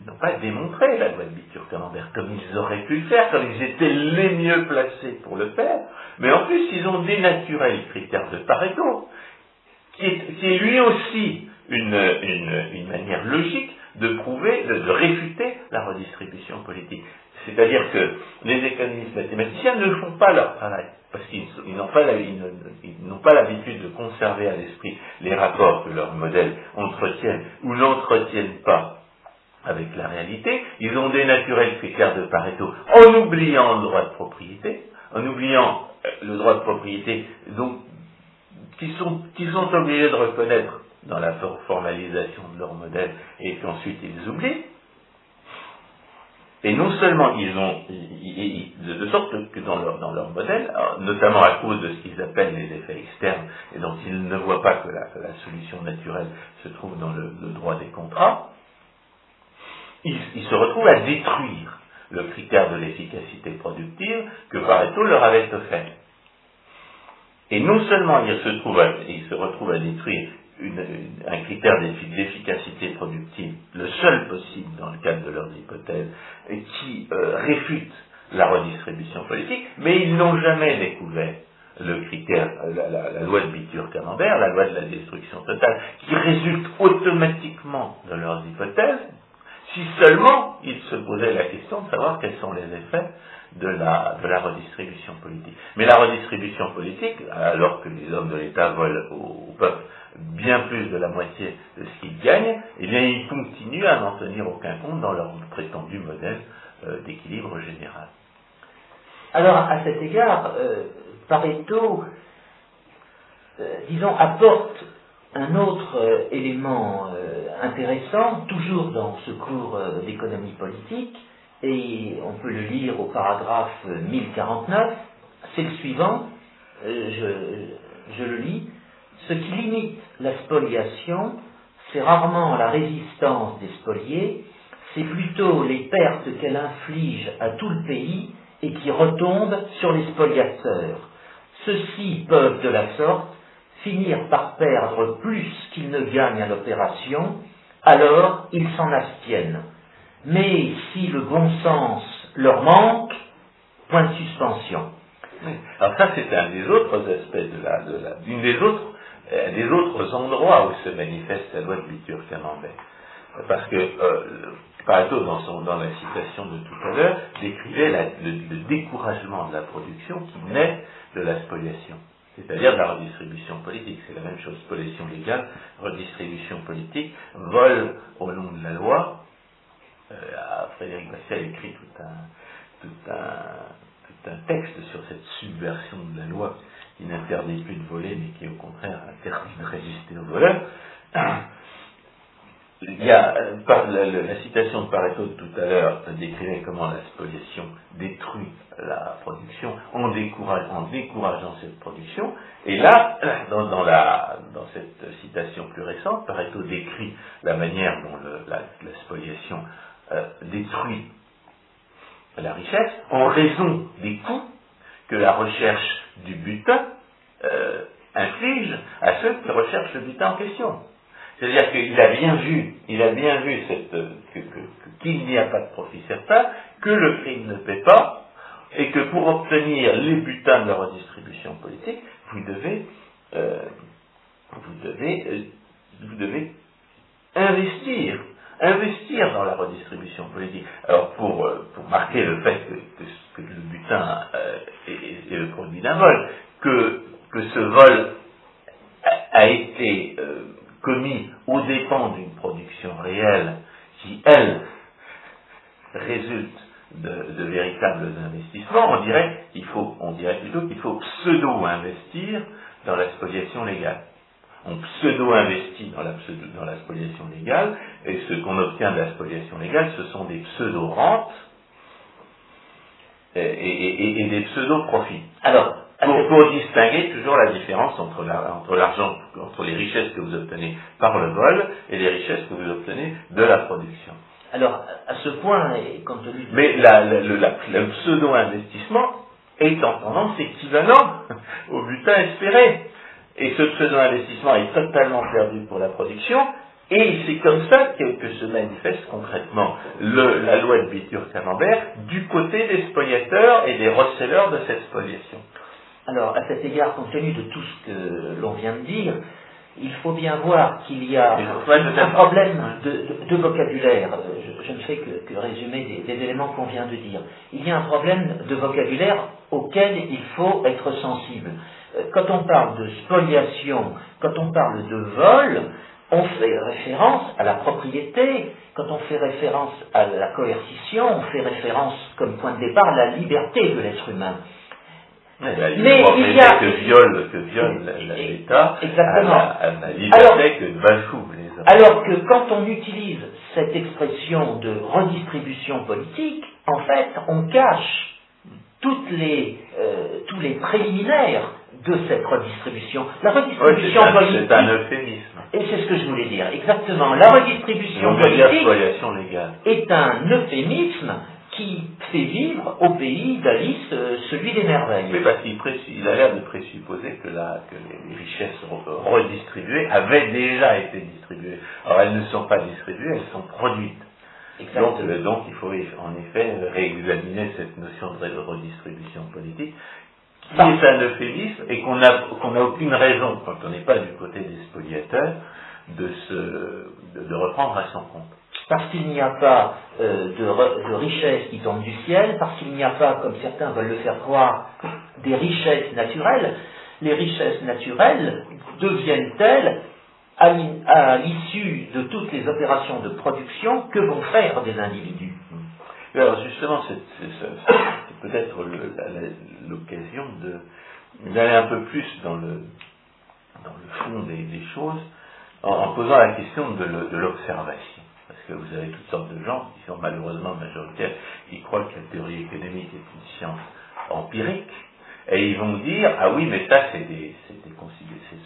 n'ont pas démontré la loi de Bitur-Camembert comme ils auraient pu le faire, comme ils étaient les mieux placés pour le faire, mais en plus ils ont dénaturé le critère de Pareto, qui est, lui aussi une, manière logique de prouver, de, réfuter la redistribution politique. C'est-à-dire que les économistes mathématiciens ne font pas leur travail, parce qu'ils n'ont pas l'habitude de conserver à l'esprit les rapports que leurs modèles entretiennent ou n'entretiennent pas avec la réalité, ils ont dénaturé le critère de Pareto en oubliant le droit de propriété, en oubliant euh, le droit de propriété donc, qui sont, obligés de reconnaître dans la formalisation de leur modèle et qu'ensuite ils oublient. Et non seulement ils ont, de sorte que dans leur, dans leur modèle, notamment à cause de ce qu'ils appellent les effets externes, et dont ils ne voient pas que la, solution naturelle se trouve dans le droit des contrats, ils, se retrouvent à détruire le critère de l'efficacité productive que Pareto leur avait offert. Et non seulement ils se, retrouvent à détruire un critère d'efficacité productive, le seul possible dans le cadre de leurs hypothèses, qui euh, réfute la redistribution politique, mais ils n'ont jamais découvert le critère, la, la loi de Bitur-Camembert, la loi de la destruction totale, qui résulte automatiquement de leurs hypothèses, si seulement il se posait la question de savoir quels sont les effets de la, redistribution politique. Mais la redistribution politique, alors que les hommes de l'État volent au, peuple bien plus de la moitié de ce qu'ils gagnent, eh bien ils continuent à n'en tenir aucun compte dans leur prétendu modèle euh, d'équilibre général. Alors, à cet égard, euh, Pareto, euh, disons, apporte un autre euh, élément intéressant, toujours dans ce cours d'économie politique, et on peut le lire au paragraphe 1049, c'est le suivant, je, le lis, ce qui limite la spoliation, c'est rarement la résistance des spoliés, c'est plutôt les pertes qu'elle inflige à tout le pays et qui retombent sur les spoliateurs. Ceux-ci peuvent de la sorte finir par perdre plus qu'ils ne gagnent à l'opération, alors ils s'en abstiennent. Mais si le bon sens leur manque, point de suspension. Alors ça, c'est un des autres aspects de la, de des autres, euh, des autres endroits où se manifeste la loi de Bitur Camembert. Parce que euh, Pareto, dans, son, dans la citation de tout à l'heure, décrivait le, découragement de la production qui naît de la spoliation, c'est-à-dire la redistribution politique. C'est la même chose, spoliation légale, redistribution politique, vol au nom de la loi. Euh, Frédéric Bastiat écrit tout un, tout, un, tout un texte sur cette subversion de la loi qui n'interdit plus de voler, mais qui au contraire interdit de résister aux voleurs il y a euh, la, citation de Pareto de tout à l'heure décrivait comment la spoliation détruit la production en, décourageant cette production. Et là, dans, la, dans, cette citation plus récente, Pareto décrit la manière dont la, spoliation euh, détruit la richesse en raison des coûts que la recherche du butin euh, inflige à ceux qui recherchent le butin en question. C'est-à-dire qu'il a bien vu, il a bien vu cette, qu'il n'y a pas de profit certain, que le crime ne paie pas, et que pour obtenir les butins de la redistribution politique, vous devez, euh, vous devez, euh, vous devez investir, investir dans la redistribution politique. Alors pour, euh, pour marquer le fait que, le butin est, le produit d'un vol, que, que ce vol a, été commis aux dépens d'une production réelle qui, elle, résulte de, véritables investissements, on dirait faut, on dirait plutôt qu'il faut pseudo-investir dans la spoliation légale. On pseudo-investit dans la, dans la spoliation légale, et ce qu'on obtient de la spoliation légale, ce sont des pseudo-rentes et, et des pseudo-profits. Alors, pour, distinguer toujours la différence entre l'argent, entre, les richesses que vous obtenez par le vol et les richesses que vous obtenez de la production. Alors, à ce point, compte tenu de... Mais le pseudo-investissement est en tendance équivalent au butin espéré. Et ce pseudo-investissement est totalement perdu pour la production, et c'est comme ça que, se manifeste concrètement la loi de Bitur-Camembert du côté des spoliateurs et des receleurs de cette spoliation. Alors, à cet égard, compte tenu de tout ce que l'on vient de dire, il faut bien voir qu'il y a un problème de, vocabulaire. Je, ne fais que, résumer des, éléments qu'on vient de dire. Il y a un problème de vocabulaire auquel il faut être sensible. Euh, quand on parle de spoliation, quand on parle de vol, on fait référence à la propriété, quand on fait référence à la coercition, on fait référence comme point de départ à la liberté de l'être humain. Mais, il y a que viole, que viole l'État exactement. À la, liberté alors, que les hommes. Alors que quand on utilise cette expression de redistribution politique, en fait, on cache toutes les, euh, tous les préliminaires de cette redistribution. La redistribution politique. C'est un euphémisme. Et c'est ce que je voulais dire, exactement. La redistribution politique est un euphémisme qui fait vivre au pays d'Alice euh, celui des merveilles. Mais parce qu'il a l'air de présupposer que, que les richesses redistribuées avaient déjà été distribuées. Alors elles ne sont pas distribuées, elles sont produites. Donc, euh, donc, il faut en effet réexaminer cette notion de redistribution politique, qui est un euphémisme et qu'on n'a aucune raison, quand on n'est pas du côté des spoliateurs, de, se, de reprendre à son compte. Parce qu'il n'y a pas euh, de, richesses qui tombent du ciel, parce qu'il n'y a pas, comme certains veulent le faire croire, des richesses naturelles, les richesses naturelles deviennent-elles à l'issue de toutes les opérations de production que vont faire des individus. Alors justement, c'est peut-être l'occasion d'aller un peu plus dans le, dans le fond des, choses en, posant la question de l'observation. Que vous avez toutes sortes de gens qui sont malheureusement majoritaires, qui croient que la théorie économique est une science empirique, et ils vont dire, ah oui, mais ça, c'est des,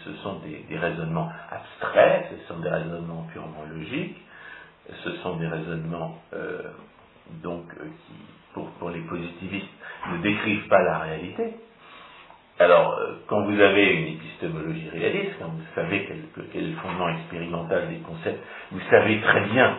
ce sont des, raisonnements abstraits, ce sont des raisonnements purement logiques, ce sont des raisonnements euh, donc euh, qui, pour, les positivistes, ne décrivent pas la réalité. Alors, euh, quand vous avez une épistémologie réaliste, quand vous savez quel, quel est le fondement expérimental des concepts, vous savez très bien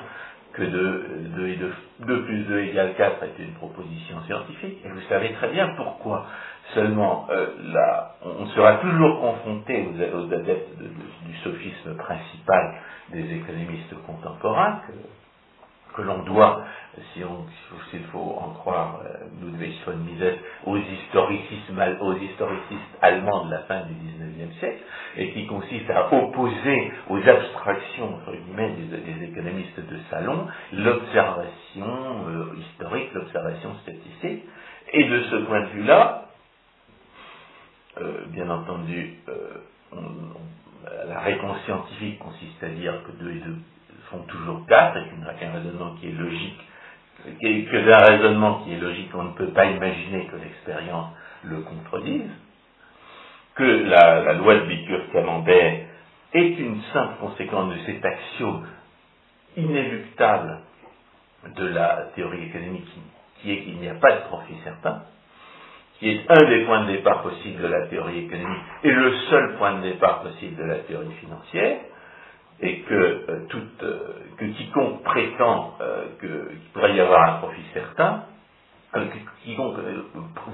que 2, plus 2 égale 4 est une proposition scientifique, et vous savez très bien pourquoi. Seulement, euh, là, on sera toujours confronté aux, adeptes du sophisme principal des économistes contemporains, que que l'on doit, si on, s'il faut en croire euh, Ludwig von Mises, aux historicistes, aux historicistes allemands de la fin du XIXe siècle, et qui consiste à opposer aux abstractions entre guillemets des, économistes de salon l'observation euh, historique, l'observation statistique. Et de ce point de vue-là, euh, bien entendu, la réponse scientifique consiste à dire que 2 et 2 font toujours 4, et qu'un raisonnement qui est logique, que d'un raisonnement qui est logique, on ne peut pas imaginer que l'expérience le contredise, que la, loi de Bicker-Camembert est une simple conséquence de cet axiome inéluctable de la théorie économique qui, est qu'il n'y a pas de profit certain, qui est un des points de départ possibles de la théorie économique et le seul point de départ possible de la théorie financière, et que, euh, euh, que quiconque prétend euh, qu'il pourrait y avoir un profit certain, quiconque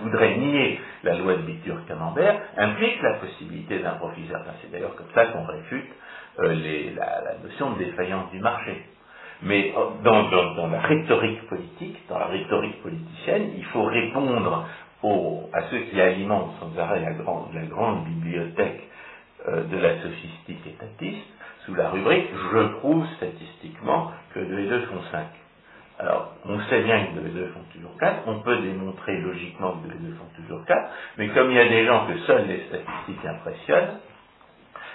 voudrait nier la loi de Bitur-Camembert, implique la possibilité d'un profit certain. C'est d'ailleurs comme ça qu'on réfute la, notion de défaillance du marché. Mais dans, la rhétorique politique, dans la rhétorique politicienne, il faut répondre à ceux qui alimentent sans arrêt la grande, la grande bibliothèque de la sophistique étatiste, sous la rubrique Je prouve statistiquement que 2 et 2 font 5. Alors, on sait bien que 2 et 2 font toujours 4, on peut démontrer logiquement que 2 et 2 font toujours 4, mais comme il y a des gens que seules les statistiques impressionnent,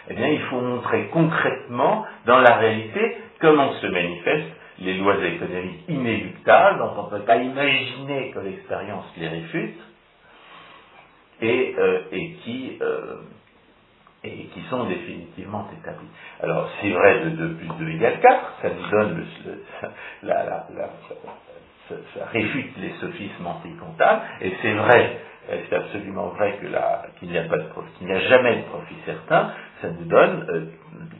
eh bien, il faut montrer concrètement, dans la réalité, comment se manifestent les lois économiques inéluctables, dont on ne peut pas imaginer que l'expérience les réfute, et, euh, qui, euh, et qui sont définitivement établis. Alors, c'est vrai de 2 plus 2 égale 4, ça nous donne le, la, la, la, ça, réfute les sophismes anticomptables, et c'est vrai, c'est absolument vrai qu'il n'y a pas de qu'il n'y a jamais de profit certain, ça nous donne euh,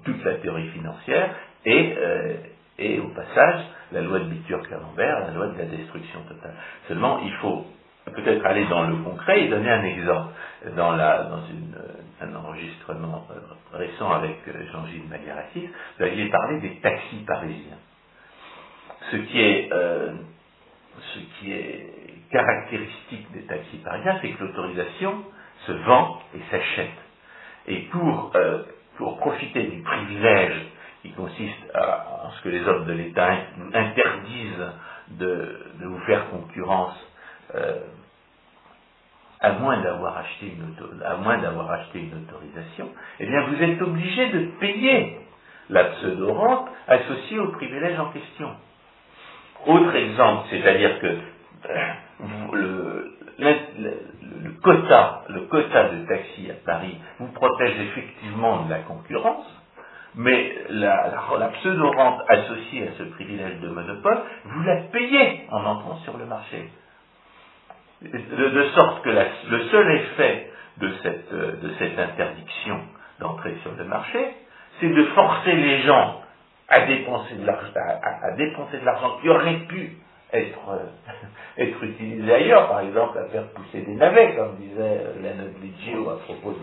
toute la théorie financière et, euh, et au passage la loi de Bitur-Camembert, la loi de la destruction totale. Seulement, il faut peut-être aller dans le concret et donner un exemple. Dans, la, dans une, un enregistrement euh, récent avec euh, Jean-Gilles Magliaratis, vous aviez parlé des taxis parisiens. Ce qui est, euh, ce qui est caractéristique des taxis parisiens, c'est que l'autorisation se vend et s'achète. Et pour, pour profiter du privilège qui consiste à, en ce que les hommes de l'État interdisent de, de, vous faire concurrence à moins d'avoir acheté une autorisation, eh bien vous êtes obligé de payer la pseudo-rente associée au privilège en question. Autre exemple, c'est-à-dire que euh, le, quota, le quota de taxi à Paris vous protège effectivement de la concurrence, mais la pseudo-rente associée à ce privilège de monopole, vous la payez en entrant sur le marché de, sorte que le seul effet de cette, de cette interdiction d'entrer sur le marché, c'est de forcer les gens à dépenser de l'argent, à, dépenser de l'argent qui aurait pu être, être utilisé ailleurs, par exemple à faire pousser des navets, comme disait Leonard Liggio à propos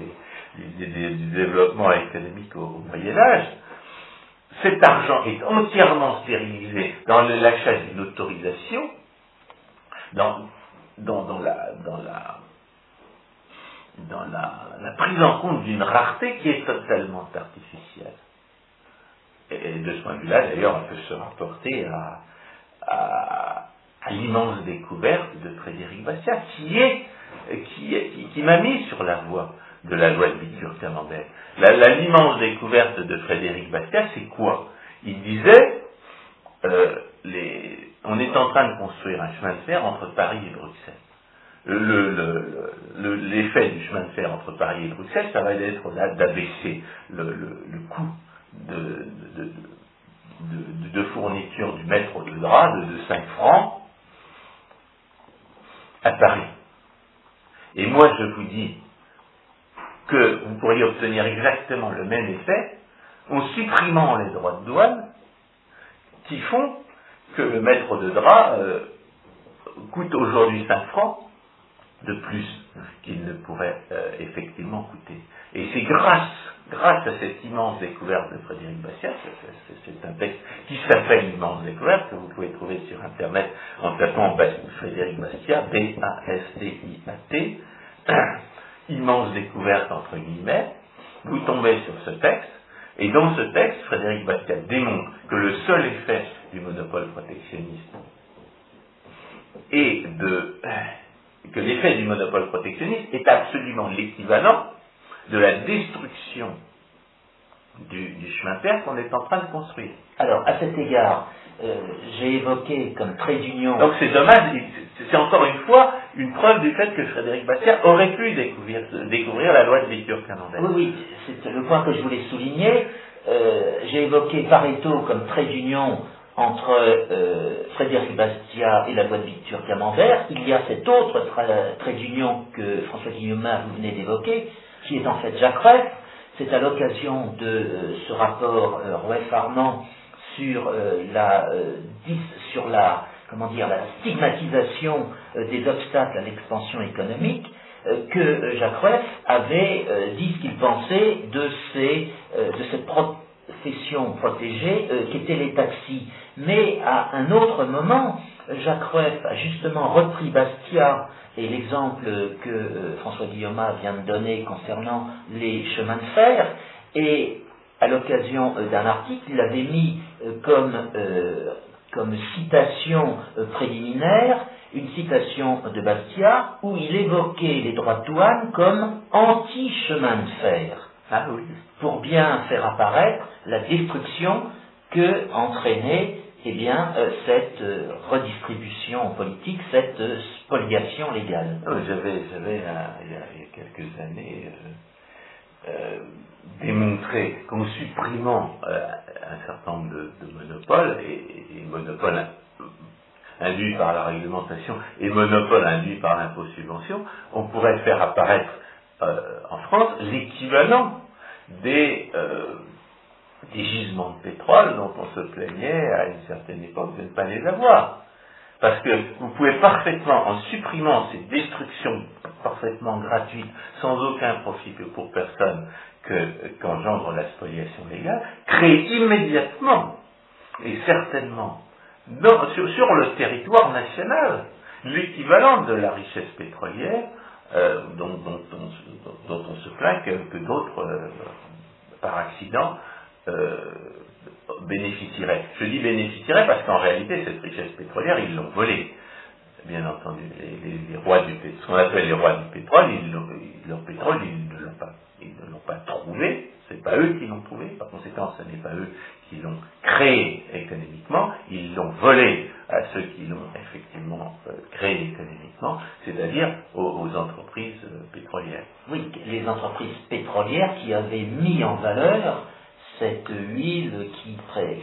du développement économique au, Moyen Âge. cet argent est entièrement stérilisé dans l'achat d'une autorisation, dans, dans, la, dans, la, dans la, prise en compte d'une rareté qui est totalement artificielle. Et de ce point de vue-là, d'ailleurs, on peut se rapporter à, à, l'immense découverte de Frédéric Bastiat, qui est, qui, qui, m'a mis sur la voie de la loi de Bitur-Camembert. L'immense découverte de Frédéric Bastiat, c'est quoi? Il disait, euh, les, on est en train de construire un chemin de fer entre Paris et Bruxelles. L'effet du chemin de fer entre Paris et Bruxelles, ça va être d'abaisser le, coût de, de, fourniture du mètre de drap de, 5 francs à Paris. Et moi, je vous dis que vous pourriez obtenir exactement le même effet en supprimant les droits de douane qui font que le mètre de drap euh, coûte aujourd'hui 5 francs de plus qu'il ne pourrait euh, effectivement coûter. Et c'est grâce, grâce à cette immense découverte de Frédéric Bastiat, c'est un texte qui s'appelle Immense découverte, que vous pouvez trouver sur Internet en tapant Frédéric Bastiat, B-A-S-T-I-A-T, immense découverte entre guillemets, vous tombez sur ce texte, et dans ce texte, Frédéric Bastiat démontre que le seul effet du monopole protectionniste est de que l'effet du monopole protectionniste est absolument l'équivalent de la destruction du, chemin de fer qu'on est en train de construire. Alors, à cet égard, euh, j'ai évoqué comme trait d'union. Donc c'est dommage, c'est encore une fois une preuve du fait que Frédéric Bastiat aurait pu découvrir, découvrir la loi de Victor Canandel. Oui, oui, c'est le point que je voulais souligner. Euh, j'ai évoqué Pareto comme trait d'union entre euh, Frédéric Bastiat et la loi de Victor Camembert. Il y a cet autre trait d'union que François Guillaume vous venez d'évoquer, qui est en fait Jacques Rueff. C'est à l'occasion de ce rapport Rueff-Armand sur euh, la, euh, sur la, comment dire, la stigmatisation euh, des obstacles à l'expansion économique que Jacques Rueff avait dit ce qu'il pensait de, ces, de cette profession protégée qu'étaient les taxis. Mais à un autre moment, Jacques Rueff a justement repris Bastia et l'exemple que François Guillaume vient de donner concernant les chemins de fer, et à l'occasion d'un article, il avait mis comme, euh, comme citation euh, préliminaire une citation de Bastia où il évoquait les droits de douane comme anti-chemin de fer. Ah pour bien faire apparaître la destruction que entraînait eh bien, cette redistribution politique, cette spoliation légale. Ah j'avais, il, y a, quelques années, démontré qu'en supprimant un certain nombre de, monopoles, et, monopoles induits par la réglementation et monopoles induits par l'impôt-subvention, on pourrait faire apparaître euh, en France l'équivalent des, euh, des gisements de pétrole dont on se plaignait à une certaine époque de ne pas les avoir. Parce que vous pouvez parfaitement, en supprimant ces destructions parfaitement gratuites, sans aucun profit pour personne, qu'engendre la spoliation légale, crée immédiatement et certainement sur, le territoire national l'équivalent de la richesse pétrolière euh, dont, on se plaint que, d'autres, euh, par accident, euh, bénéficieraient. Je dis bénéficieraient parce qu'en réalité, cette richesse pétrolière, ils l'ont volée. Bien entendu, les, rois du pétrole, ce qu'on appelle les rois du pétrole, ils, leur pétrole, ils ne l'ont pas ils ne l'ont pas trouvé, c'est pas eux qui l'ont trouvé, par conséquent ce n'est pas eux qui l'ont créé économiquement, ils l'ont volé à ceux qui l'ont effectivement euh, créé économiquement, c'est-à-dire aux, entreprises euh, pétrolières. Oui, les entreprises pétrolières qui avaient mis en valeur cette huile qui,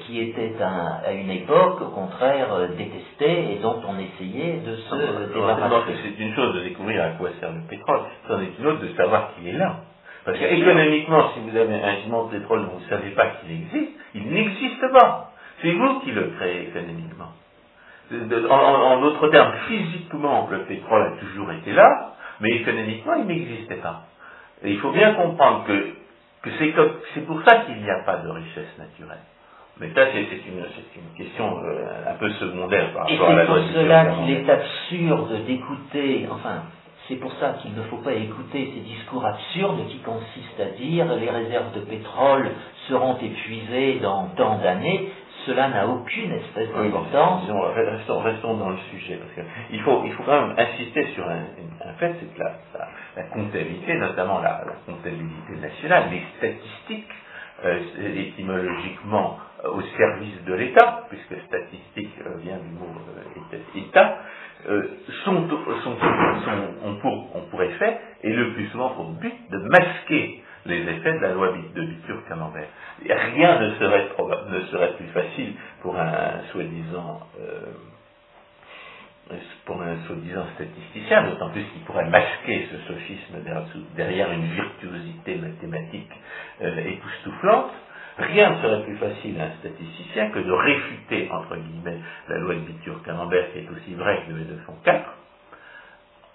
qui était à, une époque, au contraire, euh, détestée et dont on essayait de se ah, débarrasser. C'est une chose de découvrir à quoi sert le pétrole, c'en est une autre de savoir qu'il est là. Parce qu'économiquement, si vous avez un gisement de pétrole dont vous ne savez pas qu'il existe, il n'existe pas. C'est vous qui le créez économiquement. En, d'autres termes, physiquement, le pétrole a toujours été là, mais économiquement, il n'existait pas. Et il faut bien comprendre que, c'est pour ça qu'il n'y a pas de richesse naturelle. Mais ça, c'est une, une, question euh, un peu secondaire par rapport à la c'est pour cela qu'il est absurde d'écouter, enfin, c'est pour ça qu'il ne faut pas écouter ces discours absurdes qui consistent à dire les réserves de pétrole seront épuisées dans tant d'années. Cela n'a aucune espèce d'importance. restons, dans le sujet, parce qu'il faut, il faut quand même insister sur un, fait, c'est que la, comptabilité, notamment la, comptabilité nationale, les statistiques, euh, étymologiquement euh, au service de l'État, puisque statistique euh, vient du mot État, sont, on, pourrait faire, et le plus souvent pour but de masquer les effets de la loi de Biturk en envers. Rien ne serait, ne serait plus facile pour un soi-disant euh, pour un soi-disant statisticien, d'autant plus qu'il pourrait masquer ce sophisme derrière une virtuosité mathématique euh, époustouflante. Rien ne serait plus facile à un statisticien que de réfuter, entre guillemets, la loi de Bitur-Camembert qui est aussi vraie que de 204,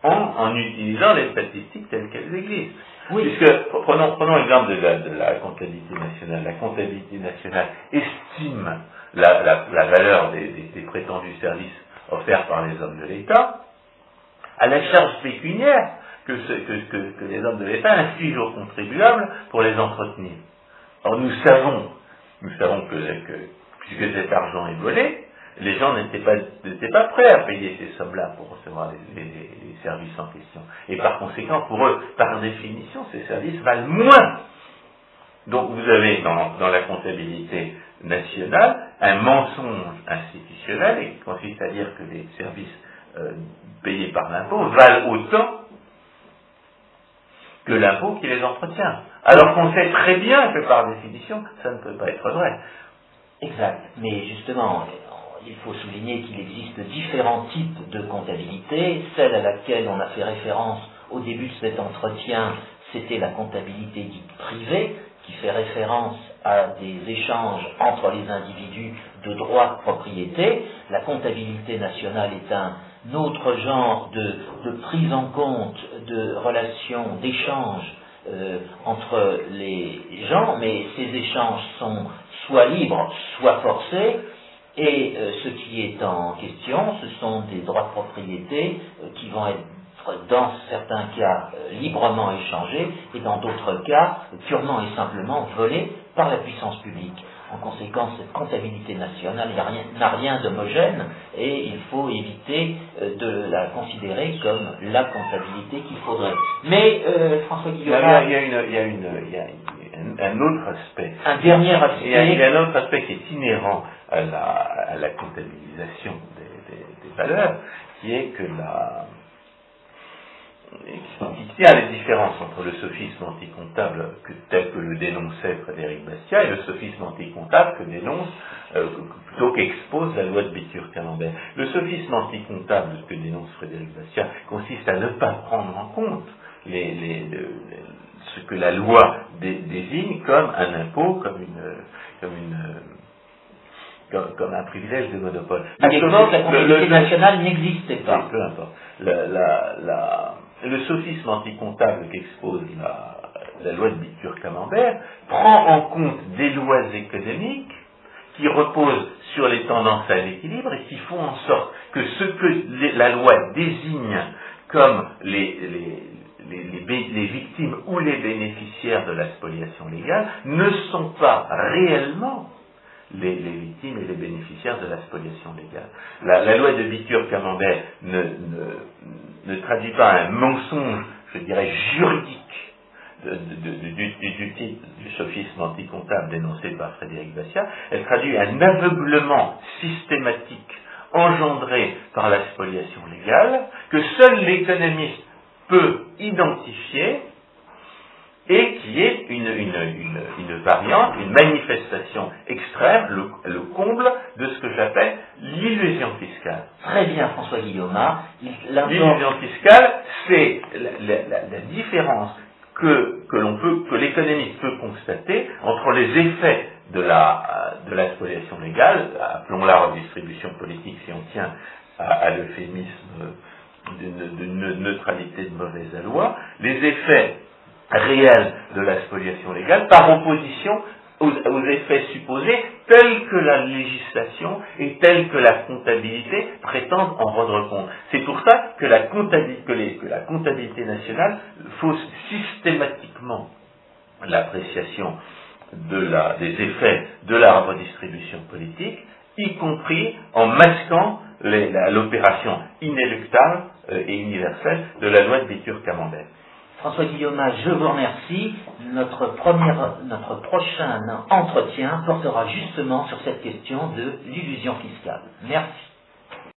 en, en utilisant les statistiques telles qu'elles existent. Oui. Puisque, prenons, prenons l'exemple de, de la, comptabilité nationale. La comptabilité nationale estime la, la, la valeur des, des, prétendus services offerts par les hommes de l'État à la charge pécuniaire que, ce, que, que, les hommes de l'État infligent aux contribuables pour les entretenir. Or, nous savons, nous savons que, que puisque cet argent est volé, les gens n'étaient pas, pas prêts à payer ces sommes-là pour recevoir les, services en question. Et par conséquent, pour eux, par définition, ces services valent moins. Donc vous avez dans la comptabilité nationale un mensonge institutionnel et qui consiste à dire que les services euh, payés par l'impôt valent autant que l'impôt qui les entretient. Alors qu'on sait très bien que par définition, ça ne peut pas être vrai. Exact. Mais justement, il faut souligner qu'il existe différents types de comptabilité. Celle à laquelle on a fait référence au début de cet entretien, c'était la comptabilité dite privée, qui fait référence à des échanges entre les individus de droit de propriété. La comptabilité nationale est un autre genre de, prise en compte de relations, d'échanges euh, entre les gens, mais ces échanges sont soit libres, soit forcés, et euh, ce qui est en question, ce sont des droits de propriété euh, qui vont être dans certains cas librement échangés et dans d'autres cas purement et simplement volés par la puissance publique. En conséquence, cette comptabilité nationale n'a rien, d'homogène et il faut éviter euh, de la considérer comme la comptabilité qu'il faudrait. Mais euh, François Guillaume. Il y a, une, un autre aspect. Un dernier aspect. Il y a, un autre aspect qui est inhérent à la, comptabilisation des, valeurs, qui est que la, qui tient les différences entre le sophisme anticomptable tel que le dénonçait Frédéric Bastia et le sophisme anticomptable que dénonce, euh, plutôt qu'expose la loi de Bitur-Camembert. Le sophisme anticomptable que dénonce Frédéric Bastia consiste à ne pas prendre en compte ce que la loi désigne comme un impôt, comme une, comme un privilège de monopole. la comptabilité nationale n'existait pas. Peu importe. la, le sophisme anticomptable qu'expose la, loi de Bitur-Camembert prend en compte des lois économiques qui reposent sur les tendances à l'équilibre et qui font en sorte que ce que la loi désigne comme les, les, victimes ou les bénéficiaires de la spoliation légale ne sont pas réellement les, victimes et les bénéficiaires de la spoliation légale. La, loi de Bitur-Camembert ne, ne traduit pas un mensonge, je dirais, juridique du, sophisme anticomptable dénoncé par Frédéric Bassia, elle traduit un aveuglement systématique engendré par la spoliation légale que seul l'économiste peut identifier et qui est une, variante, une manifestation extrême, le, comble de ce que j'appelle l'illusion fiscale. Très bien, François Guillaume. L'illusion fiscale, c'est la, différence que, l'on peut, que l'économiste peut constater entre les effets de la, de la spoliation légale, appelons-la redistribution politique si on tient à, l'euphémisme d'une neutralité de mauvaise loi, les effets réel de la spoliation légale par opposition aux, effets supposés tels que la législation et tels que la comptabilité prétendent en rendre compte. C'est pour ça que la comptabilité, que la comptabilité nationale fausse systématiquement l'appréciation des effets de la redistribution politique, y compris en masquant l'opération inéluctable euh, et universelle de la loi de Bitur-Camembert. François Guillaume, je vous remercie. Notre, notre prochain entretien portera justement sur cette question de l'illusion fiscale. Merci.